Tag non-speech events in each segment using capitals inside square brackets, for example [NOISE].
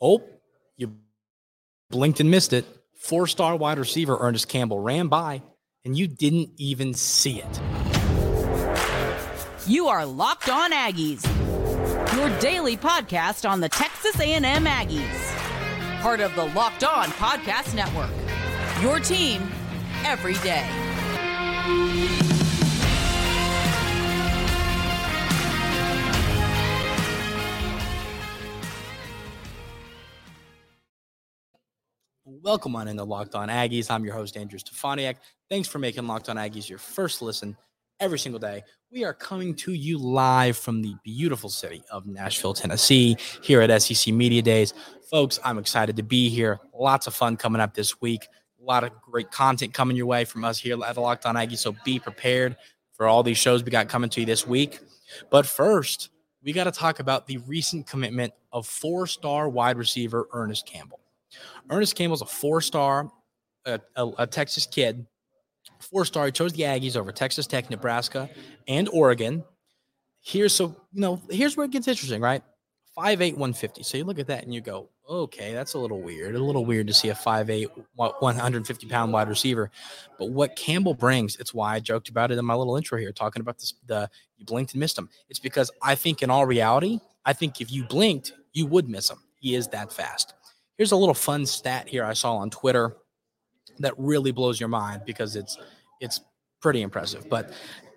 Oh, you blinked and missed it. Four star wide receiver Ernest Campbell ran by, and you didn't even see it. You are Locked On Aggies, your daily podcast on the Texas A&M Aggies, part of the Locked On Podcast Network. Your team every day. Welcome on into Locked On Aggies. I'm your host, Andrew Stefaniak. Thanks for making Locked On Aggies your first listen every single day. We are coming to you live from the beautiful city of Nashville, Tennessee, here at SEC Media Days. Folks, I'm excited to be here. Lots of fun coming up this week. A lot of great content coming your way from us here at Locked On Aggies. So be prepared for all these shows we got coming to you this week. But first, we got to talk about the recent commitment of four star wide receiver Ernest Campbell. Ernest Campbell's a four star, a, a, a, Texas kid, four star. He chose the Aggies over Texas Tech, Nebraska, and Oregon. Here's so, you know, here's where it gets interesting, right? 5'8, 150. So you look at that and you go, okay, that's a little weird. A little weird to see a 5'8, 150 pound wide receiver. But what Campbell brings, it's why I joked about it in my little intro here, talking about this, the you blinked and missed him. It's because I think in all reality, I think if you blinked, you would miss him. He is that fast. Here's a little fun stat here I saw on Twitter that really blows your mind because it's it's pretty impressive. But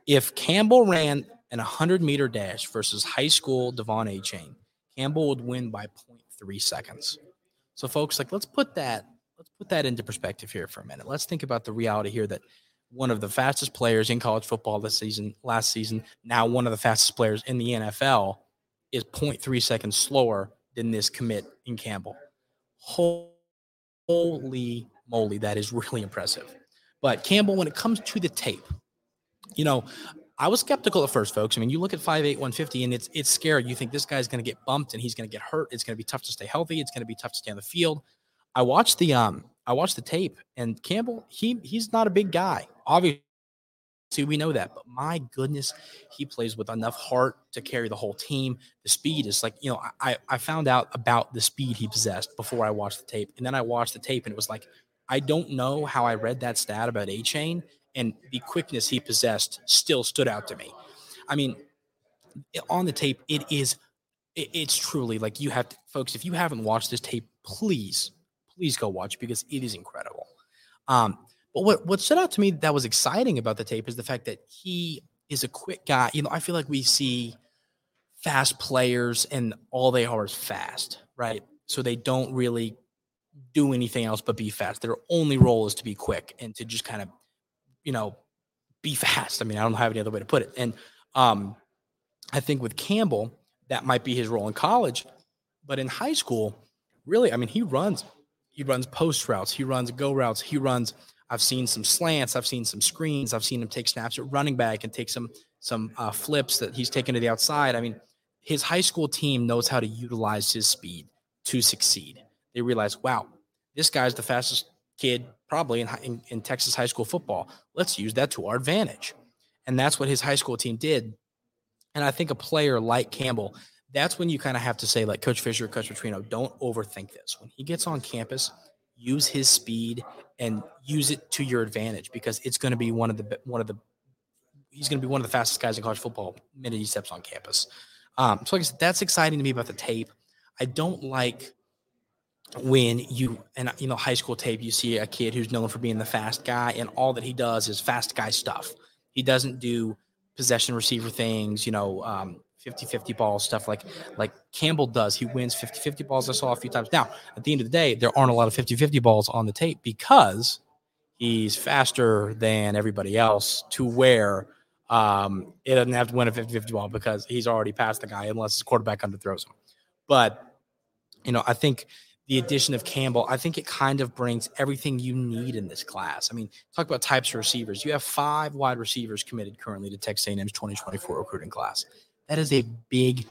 if Campbell ran an 100 meter dash versus high school De'Von Achane, Campbell would win by 0.3 seconds. So, folks, like let's put that let's put that into perspective here for a minute. Let's think about the reality here that one of the fastest players in college football this season, last season, now one of the fastest players in the NFL, is 0.3 seconds slower than this commit in Campbell holy moly, that is really impressive. But Campbell, when it comes to the tape, you know, I was skeptical at first, folks. I mean, you look at 5'8, 150, and it's it's scary. You think this guy's going to get bumped and he's going to get hurt. It's going to be tough to stay healthy. It's going to be tough to stay on the field. I watched the um I watched the tape, and Campbell, he he's not a big guy. Obviously, See, we know that, but my goodness, he plays with enough heart to carry the whole team. The speed is like, you know, I, I found out about the speed he possessed before I watched the tape. And then I watched the tape and it was like, I don't know how I read that stat about Achane and the quickness he possessed still stood out to me. I mean, on the tape, it is, it, it's truly like you have to, folks, if you haven't watched this tape, please, please go watch because it is incredible. Um, but what what stood out to me that was exciting about the tape is the fact that he is a quick guy. You know, I feel like we see fast players and all they are is fast, right? So they don't really do anything else but be fast. Their only role is to be quick and to just kind of, you know, be [LAUGHS] fast. I mean, I don't have any other way to put it. And um, I think with Campbell, that might be his role in college, but in high school, really, I mean, he runs, he runs post routes, he runs go routes, he runs I've seen some slants. I've seen some screens. I've seen him take snaps at running back and take some some uh, flips that he's taken to the outside. I mean, his high school team knows how to utilize his speed to succeed. They realize, wow, this guy's the fastest kid probably in, in, in Texas high school football. Let's use that to our advantage. And that's what his high school team did. And I think a player like Campbell, that's when you kind of have to say, like Coach Fisher, Coach Petrino, don't overthink this. When he gets on campus, use his speed and use it to your advantage because it's going to be one of the one of the he's going to be one of the fastest guys in college football minute he steps on campus. Um, so like I said, that's exciting to me about the tape. I don't like when you and you know high school tape you see a kid who's known for being the fast guy and all that he does is fast guy stuff. He doesn't do possession receiver things, you know, um, 50-50 balls, stuff like like Campbell does. He wins 50-50 balls. I saw a few times. Now, at the end of the day, there aren't a lot of 50-50 balls on the tape because he's faster than everybody else to where um, it doesn't have to win a 50-50 ball because he's already passed the guy unless his quarterback underthrows him. But, you know, I think the addition of Campbell, I think it kind of brings everything you need in this class. I mean, talk about types of receivers. You have five wide receivers committed currently to Texas A&M's 2024 recruiting class. That is a big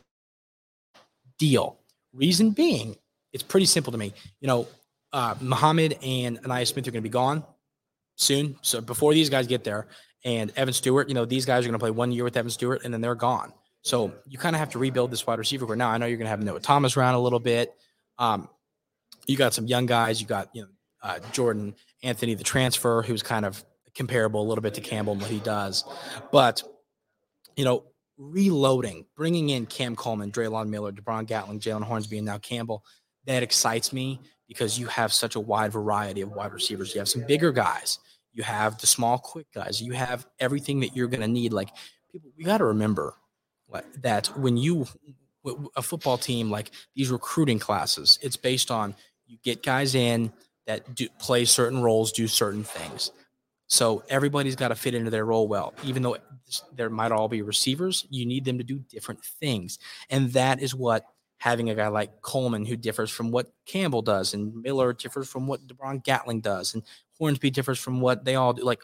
deal. Reason being, it's pretty simple to me. You know, uh, Muhammad and Ainias Smith are going to be gone soon. So before these guys get there, and Evan Stewart, you know, these guys are going to play one year with Evan Stewart, and then they're gone. So you kind of have to rebuild this wide receiver corps. Now I know you're going to have Noah Thomas around a little bit. Um, you got some young guys. You got you know uh, Jordan Anthony, the transfer, who's kind of comparable a little bit to Campbell and what he does, but you know reloading, bringing in Cam Coleman, Drelon Miller, DeBron Gatling, Jalen Hornsby, and now Campbell. That excites me because you have such a wide variety of wide receivers. You have some bigger guys. You have the small, quick guys. You have everything that you're going to need. Like people, you got to remember that when you a football team like these recruiting classes, it's based on you get guys in that do play certain roles, do certain things. So everybody's got to fit into their role well. Even though there might all be receivers, you need them to do different things. And that is what having a guy like Coleman who differs from what Campbell does, and Miller differs from what DeBron Gatling does, and Hornsby differs from what they all do. Like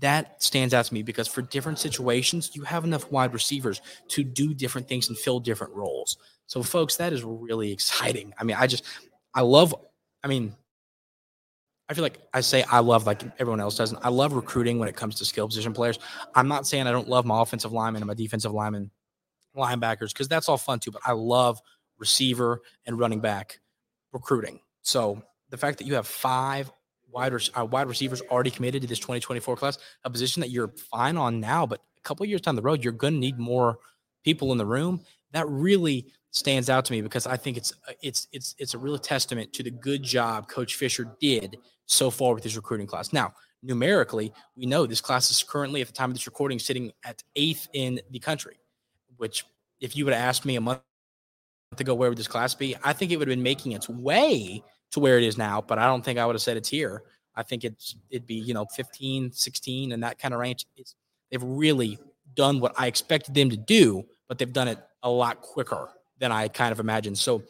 that stands out to me because for different situations, you have enough wide receivers to do different things and fill different roles. So, folks, that is really [LAUGHS] exciting. I mean, I just, I love, I mean, I feel like I say I love like everyone else doesn't. I love recruiting when it comes to skill position players. I'm not saying I don't love my offensive linemen and my defensive lineman, linebackers, because that's all fun too. But I love receiver and running back recruiting. So the fact that you have five wide uh, wide receivers already committed to this 2024 class, a position that you're fine on now, but a couple years down the road, you're going to need more people in the room. That really stands out to me because I think it's uh, it's it's it's a real testament to the good job Coach Fisher did so far with his recruiting class. Now, numerically, we know this class is currently at the time of this recording sitting at eighth in the country, which if you would have asked me a month ago where would this class be, I think it would have been making its way to where it is now, but I don't think I would have said it's here. I think it's it'd be, you know, 15, 16 and that kind of range. It's, they've really done what I expected them to do, but they've done it a lot quicker than I kind of imagined. So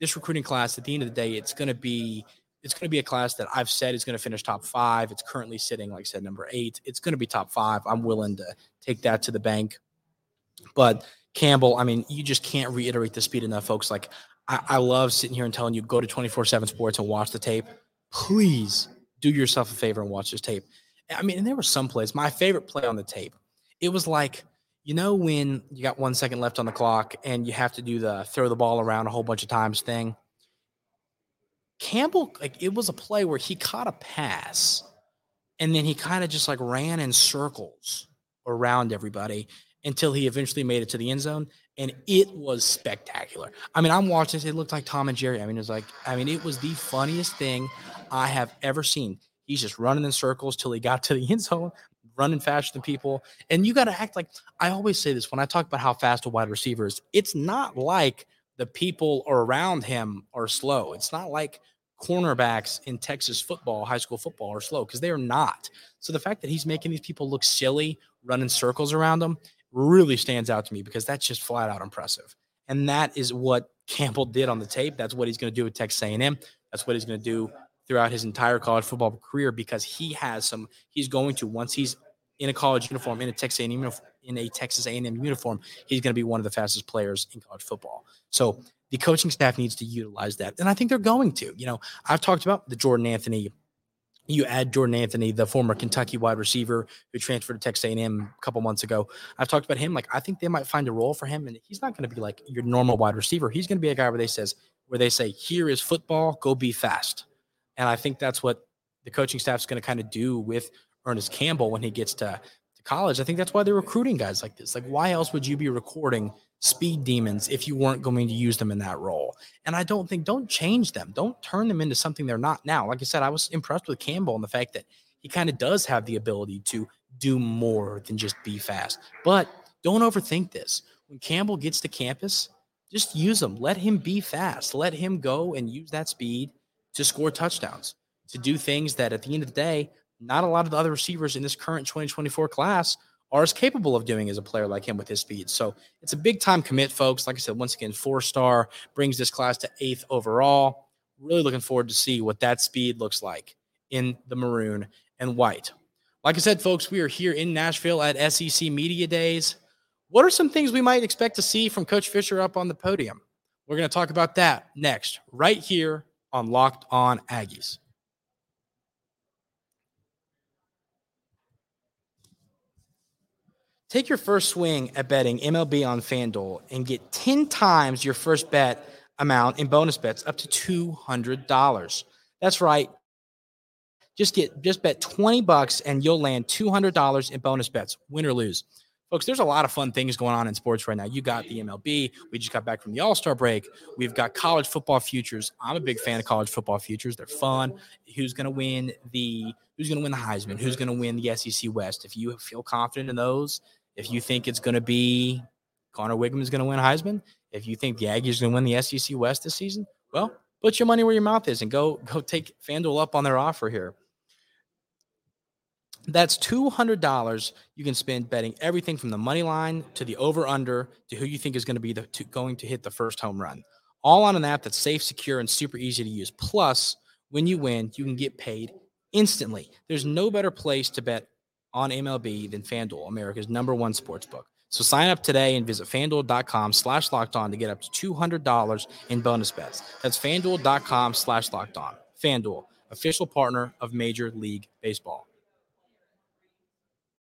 this recruiting class at the end of the day, it's going to be it's going to be a class that I've said is going to finish top five. It's currently sitting, like I said, number eight. It's going to be top five. I'm willing to take that to the bank. But Campbell, I mean, you just can't reiterate the speed enough, folks. Like, I, I love sitting here and telling you go to 24 7 sports and watch the tape. Please do yourself a favor and watch this tape. I mean, and there were some plays. My favorite play on the tape, it was like, you know, when you got one second left on the clock and you have to do the throw the ball around a whole bunch of times thing Campbell, like it was a play where he caught a pass and then he kind of just like ran in circles around everybody until he eventually made it to the end zone. And it was spectacular. I mean, I'm watching this, it looked like Tom and Jerry. I mean, it was like, I mean, it was the funniest thing I have ever seen. He's just running in circles till he got to the [LAUGHS] end zone, running faster than people. And you got to act like I always say this when I talk about how fast a wide receiver is. It's not like the people around him are slow. It's not like cornerbacks in Texas football, high school football, are slow because they are not. So the fact that he's making these people look silly, running circles around them, really stands out to me because that's just flat out impressive. And that is what Campbell did on the tape. That's what he's going to do with Texas A&M. That's what he's going to do throughout his entire college football career because he has some. He's going to once he's in a college uniform in a Texas A&M in a Texas A&M uniform, he's going to be one of the fastest players in college football. So the coaching staff needs to utilize that. And I think they're going to. You know, I've talked about the Jordan Anthony. You add Jordan Anthony, the former Kentucky wide receiver who transferred to Texas A&M a couple months ago. I've talked about him. Like I think they might find a role for him, and he's not going to be like your normal wide receiver. He's going to be a guy where they says where they say, "Here is football. Go be fast." And I think that's what the coaching staff is going to kind of do with Ernest Campbell when he gets to, to college. I think that's why they're recruiting guys like this. Like, why else would you be recording speed demons if you weren't going to use them in that role. And I don't think, don't change them. Don't turn them into something they're not now. Like I said, I was impressed with Campbell and the fact that he kind of does have the ability to do more than just be fast. But don't overthink this. When Campbell gets to campus, just use him. Let him be fast. Let him go and use that speed to score touchdowns, to do things that at the end of the day, not a lot of the other receivers in this current 2024 class are as capable of doing as a player like him with his speed. So it's a big time commit, folks. Like I said, once again, four star brings this class to eighth overall. Really looking forward to see what that speed looks like in the maroon and white. Like I said, folks, we are here in Nashville at SEC Media Days. What are some things we might expect to see from Coach Fisher up on the podium? We're going to talk about that next, right here on Locked On Aggies. Take your first swing at betting MLB on FanDuel and get 10 times your first bet amount in bonus bets up to $200. That's right. Just get just bet 20 bucks and you'll land $200 in bonus bets, win or lose. Folks, there's a lot of fun things going on in sports right now. You got the MLB. We just got back from the All Star break. We've got college football futures. I'm a big fan of college football futures. They're fun. Who's going to win the Who's going to win the Heisman? Who's going to win the SEC West? If you feel confident in those, if you think it's going to be Conner Weigman is going to win Heisman, if you think the Aggies are going to win the SEC West this season, well, put your money where your mouth is and go go take FanDuel up on their offer here. That's $200 you can spend betting everything from the money line to the over under to who you think is going to be the to, going to hit the first home run. All on an app that's safe, secure, and super easy to use. Plus, when you win, you can get paid instantly. There's no better place to bet on MLB than FanDuel, America's number one sports book. So sign up today and visit fanduel.com slash locked on to get up to $200 in bonus bets. That's fanduel.com slash locked on. FanDuel, official partner of Major League Baseball.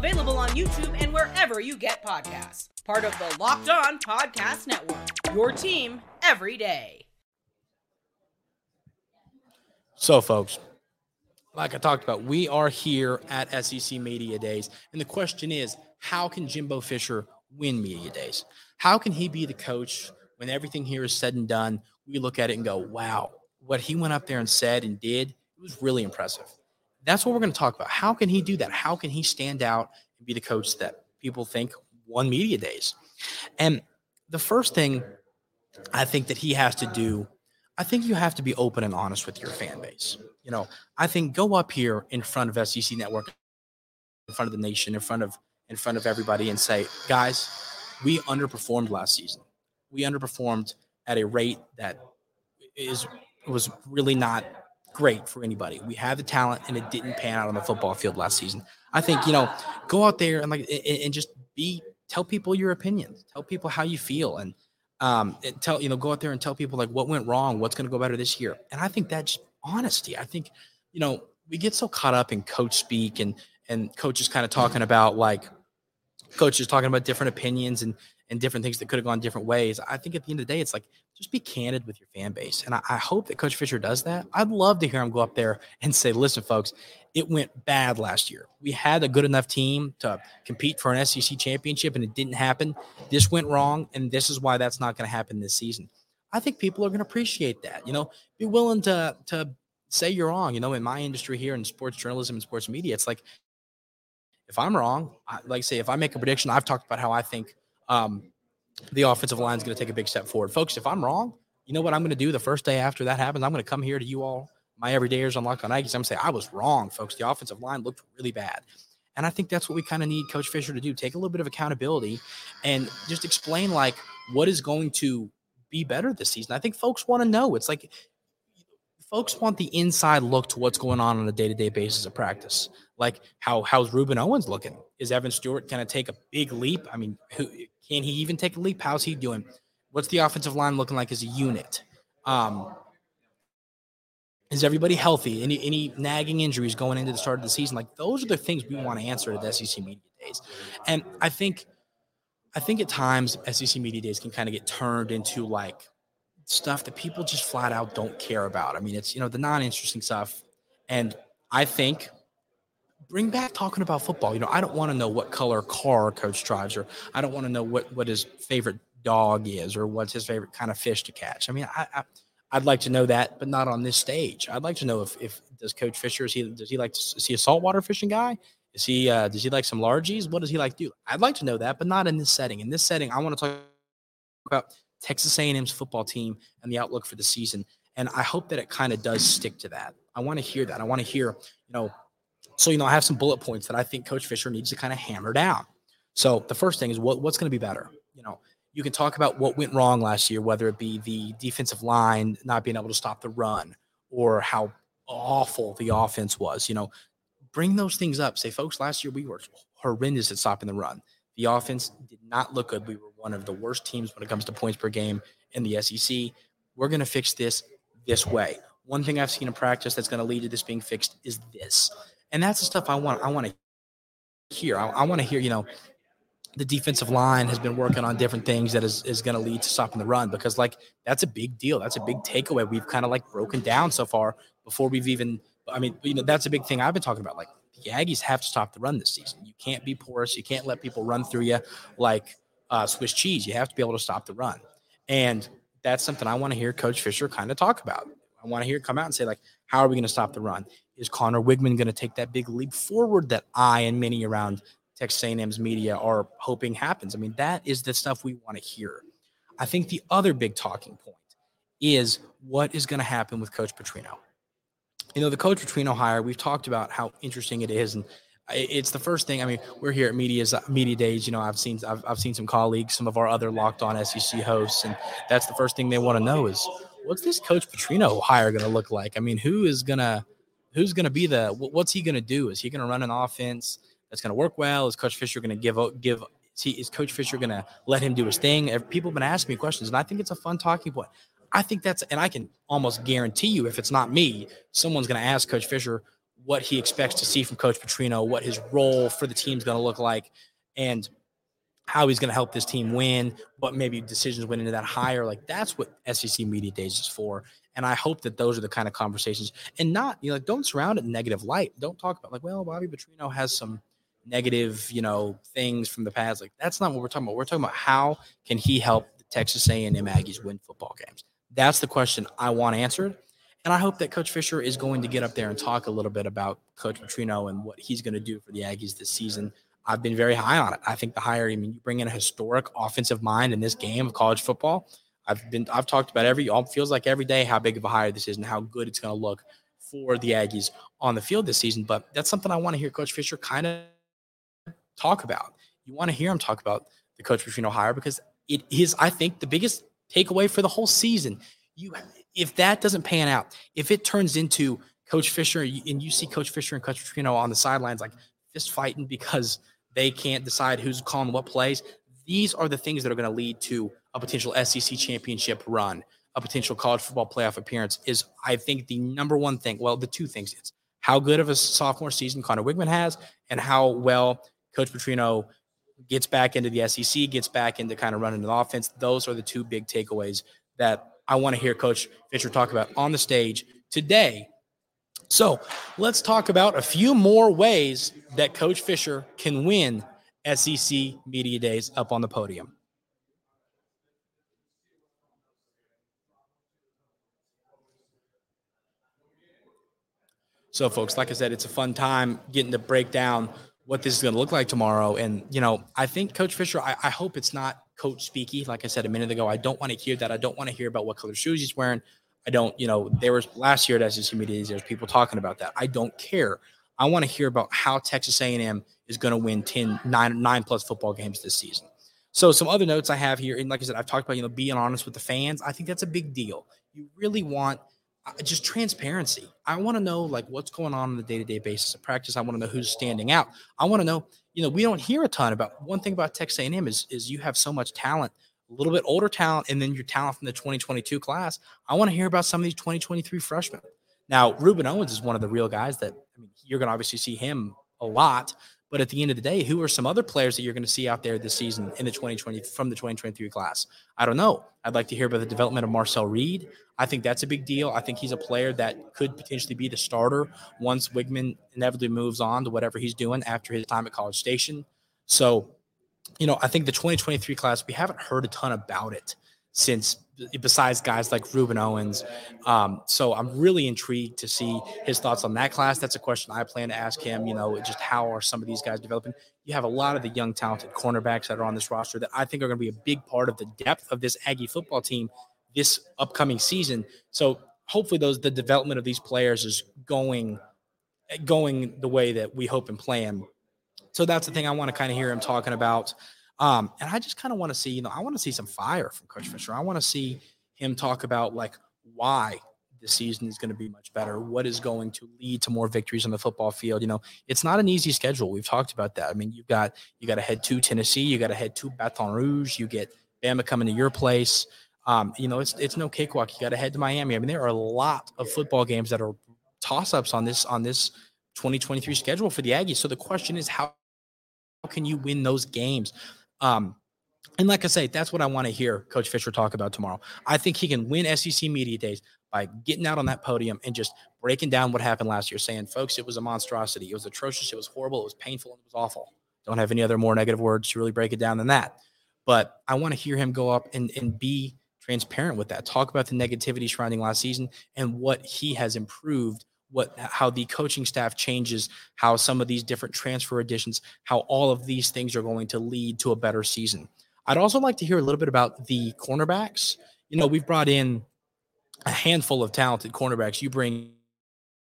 Available on YouTube and wherever you get podcasts. Part of the Locked On Podcast Network. Your team every day. So, folks, like I talked about, we are here at SEC Media Days. And the question is how can Jimbo Fisher win Media Days? How can he be the coach when everything here is said and done? We look at it and go, wow, what he went up there and said and did, it was really impressive. That's what we're going to talk about. How can he do that? How can he stand out and be the coach that people think won Media Days? And the first thing I think that he has to do I think you have to be open and honest with your fan base. You know, I think go up here in front of SEC Network, in front of the nation, in front of in front of everybody, and say, guys, we underperformed last season. We underperformed at a rate that is was really not great for anybody. We had the talent, and it didn't pan out on the football field last season. I think you know, go out there and like and, just be tell people your opinions, tell people how you feel, and um, and tell you know go out there and tell people like what went wrong, what's going to go better this year. And I think that's honesty. I think you know we get so caught up in coach speak and and coaches kind of talking about like coaches talking about different opinions and and different things that could have gone different ways. I think at the end of the day, it's like just be candid with your fan base. And I, I, hope that Coach Fisher does that. I'd love to hear him go up there and say, listen, folks, it went bad last year. We had a good enough team to compete for an SEC championship and it didn't happen. This went wrong. And this is why that's not going to happen this season. I think people are going to appreciate that. You know, be willing to, to say you're wrong. You know, in my industry here in sports journalism and sports media, it's like, if I'm wrong, I, like I say, if I make a prediction, I've talked about how I think um, the offensive line is going to take a big step forward. Folks, if I'm wrong, you know what I'm going to do the first day after that happens? I'm going to come here to you all, my everydayers on Lock on Aggies. I'm going to say, I was wrong, folks. The offensive line looked really bad. And I think that's what we kind of need Coach Fisher to do. Take a little bit of accountability and just explain like what is going to be better this season. I think folks want to know. It's like folks want the inside look to what's going on on a day-to-day basis of practice. Like how how's Rueben Owens looking? Is Evan Stewart going to take a big leap? I mean, who, can he even take a leap? How's he doing? What's the offensive line looking like as a unit? Um, is everybody healthy? Any any nagging injuries going into the start of the season? Like those are the things we want to answer at the SEC media days. And I think I think at times SEC media days can kind of get turned into like stuff that people just flat out don't care about. I mean, it's you know the non-interesting stuff. And I think bring back talking about football. You know, I don't want to know what color car coach drives, or I don't want to know what what his favorite dog is, or what's his favorite kind of fish to catch. I mean, I, I would like to know that, but not on this stage. I'd like to know if if does Coach Fisher is he does he like to, is he a saltwater fishing guy? Is he uh, does he like some largies? What does he like to do? I'd like to know that, but not in this setting. In this setting, I want to talk about Texas A&M's football team and the outlook for the season. And I hope that it kind of does stick to that. I want to hear that. I want to hear, you know, so, you know, I have some bullet points that I think Coach Fisher needs to kind of hammer down. So the first thing is what, what's going to be better? You know, you can talk about what went wrong last year, whether it be the defensive line not being able to stop the run or how awful the offense was. You know, bring those things up. Say, folks, last year we were horrendous at stopping the run. The offense did not look good. We were one of the worst teams when it comes to points per game in the SEC. We're going to fix this this way. One thing I've seen in practice that's going to lead to this being fixed is this, and that's the stuff I want. I want to hear. I, I want to hear. You know, the defensive line has been working on different things that is, is going to lead to stopping the run because like that's a big deal. That's a big takeaway. We've kind of like broken down so far before we've even. I mean, you know, that's a big thing I've been talking about. Like the Aggies have to stop the run this season. You can't be porous. You can't let people run through you like uh, Swiss cheese. You have to be able to stop the run, and that's something I want to hear Coach Fisher kind of talk about. I want to hear come out and say like, how are we going to stop the run? Is Conner Weigman going to take that big leap forward that I and many around Texas A&M's media are hoping happens? I mean, that is the stuff we want to hear. I think the other big talking point is what is going to happen with Coach Petrino. You know, the Coach Petrino hire, we've talked about how interesting it is, and it's the first thing. I mean, we're here at media's media days. You know, I've seen I've, I've seen some colleagues, some of our other locked on SEC hosts, and that's the first thing they want to know is what's this Coach Petrino hire going to look like? I mean, who is gonna who's gonna be the what's he gonna do? Is he gonna run an offense that's gonna work well? Is Coach Fisher gonna give give? Is, he, is Coach Fisher gonna let him do his thing? People have been asking me questions, and I think it's a fun talking point. I think that's, and I can almost guarantee you, if it's not me, someone's going to ask Coach Fisher what he expects to see from Coach Petrino, what his role for the team is going to look like, and how he's going to help this team win, what maybe decisions went into that hire. Like that's what SEC Media Days is for. And I hope that those are the kind of conversations and not, you know, like don't surround it in negative light. Don't talk about like, well, Bobby Petrino has some negative, you know, things from the past. Like that's not what we're talking about. We're talking about how can he help the Texas A&M Aggies win football games. That's the question I want answered. And I hope that Coach Fisher is going to get up there and talk a little bit about Coach Petrino and what he's going to do for the Aggies this season. I've been very high on it. I think the hire, I mean, you bring in a historic offensive mind in this game of college football. I've been, I've talked about every, it feels like every day how big of a hire this is and how good it's going to look for the Aggies on the field this season. But that's something I want to hear Coach Fisher kind of talk about. You want to hear him talk about the Coach Petrino hire because it is, I think, the biggest takeaway for the whole season. You if that doesn't pan out, if it turns into Coach Fisher and you see Coach Fisher and Coach Petrino on the sidelines like fist fighting because they can't decide who's calling what plays, these are the things that are going to lead to a potential SEC championship run, a potential college football playoff appearance. Is I think the number one thing. Well, the two things it's how good of a sophomore season Conner Weigman has, and how well Coach Petrino gets back into the SEC, gets back into kind of running the offense. Those are the two big takeaways that I want to hear Coach Fisher talk about on the stage today. So let's talk about a few more ways that Coach Fisher can win SEC Media Days up on the podium. So, folks, like I said, it's a fun time getting to break down what this is going to look like tomorrow. And, you know, I think Coach Fisher, I, I hope it's not coach speaky. Like I said a minute ago, I don't want to hear that. I don't want to hear about what color shoes he's wearing. I don't, you know, there was last year at SEC Media there's people talking about that. I don't care. I want to hear about how Texas A&M is going to win 10, nine, nine plus football games this season. So some other notes I have here, and like I said, I've talked about, you know, being honest with the fans. I think that's a big deal. You really want Uh, just transparency. I want to know like what's going on on the day-to-day basis of practice. I want to know who's standing out. I want to know, you know, we don't hear a ton about one thing about Texas A&M is is you have so much talent, a little bit older talent, and then your talent from the 2022 class. I want to hear about some of these 2023 freshmen. Now, Rueben Owens is one of the real guys that I mean, you're going to obviously see him a lot. But at the end of the day, who are some other players that you're going to see out there this season in the 2020 from the 2023 class? I don't know. I'd like to hear about the development of Marcel Reed. I think that's a big deal. I think he's a player that could potentially be the starter once Weigman inevitably moves on to whatever he's doing after his time at College Station. So, you know, I think the 2023 class, we haven't heard a ton about it since besides guys like Rueben Owens. Um, so I'm really intrigued to see his thoughts on that class. That's a question I plan to ask him. You know, just how are some of these guys developing? You have a lot of the young, talented cornerbacks that are on this roster that I think are going to be a big part of the depth of this Aggie football team this upcoming season. So hopefully, those the development of these players is going going the way that we hope and plan. So that's the thing I want to kind of hear him talking about. Um, and I just kind of want to see, you know, I want to see some fire from Coach Fisher. I want to see him talk about like why the season is going to be much better. What is going to lead to more victories on the football field? You know, it's not an easy schedule. We've talked about that. I mean, you've got you got to head to Tennessee, you got to head to Baton Rouge, you get Bama coming to your place. Um, you know, it's it's no cakewalk. You got to head to Miami. I mean, there are a lot of football games that are toss ups on this on this 2023 schedule for the Aggies. So the question is, how, how can you win those games? Um, and like I say, that's what I want to hear Coach Fisher talk about tomorrow. I think he can win SEC Media Days by getting out on that podium and just breaking down what happened last year, saying, folks, it was a monstrosity. It was atrocious. It was horrible. It was painful. It was awful. Don't have any other more negative words to really break it down than that. But I want to hear him go up and, and be transparent with that. Talk about the negativity surrounding last season and what he has improved what how the coaching staff changes, how some of these different transfer additions, how all of these things are going to lead to a better season. I'd also like to hear a little bit about the cornerbacks. You know, we've brought in a handful of talented cornerbacks. You bring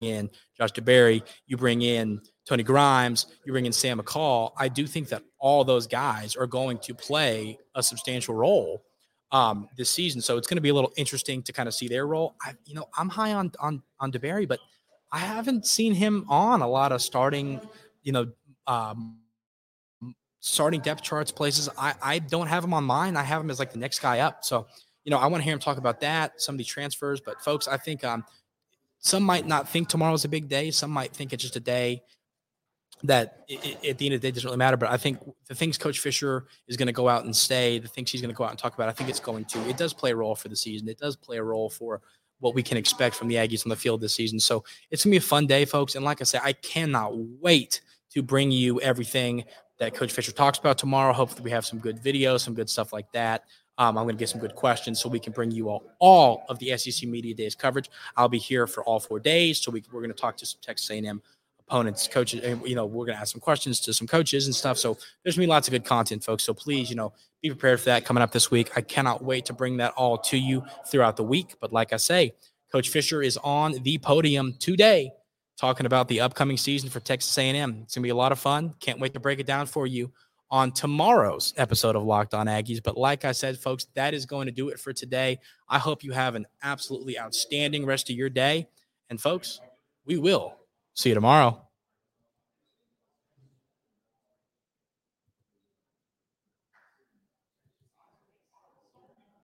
in Josh DeBerry, you bring in Tony Grimes, you bring in Sam McCall. I do think that all those guys are going to play a substantial role um, this season. So it's going to be a little interesting to kind of see their role. I, you know, I'm high on on on DeBerry, but I haven't seen him on a lot of starting, you know, um, starting depth charts places. I, I don't have him on mine. I have him as like the next guy up. So, you know, I want to hear him talk about that, some of these transfers. But folks, I think um, some might not think tomorrow's a big day. Some might think it's just a day that it, at the end of the day doesn't really matter. But I think the things Coach Fisher is going to go out and say, the things he's going to go out and talk about, I think it's going to. It does play a role for the season. It does play a role for what we can expect from the Aggies on the field this season. So it's gonna be a fun day, folks. And like I said, I cannot wait to bring you everything that Coach Fisher talks about tomorrow. Hopefully, we have some good videos, some good stuff like that. Um, I'm going to get some good questions so we can bring you all all of the SEC Media Days coverage. I'll be here for all four days, so we, we're going to talk to some Texas A&M opponents, coaches, and you know we're going to ask some questions to some coaches and stuff. So there's going to be lots of good content, folks. So please, you know, be prepared for that coming up this week. I cannot wait to bring that all to you throughout the week. But like I say, Coach Fisher is on the podium today talking about the upcoming season for Texas A&M. It's going to be a lot of fun. Can't wait to break it down for you on tomorrow's episode of Locked On Aggies. But like I said, folks, that is going to do it for today. I hope you have an absolutely outstanding rest of your day. And folks, we will see you tomorrow.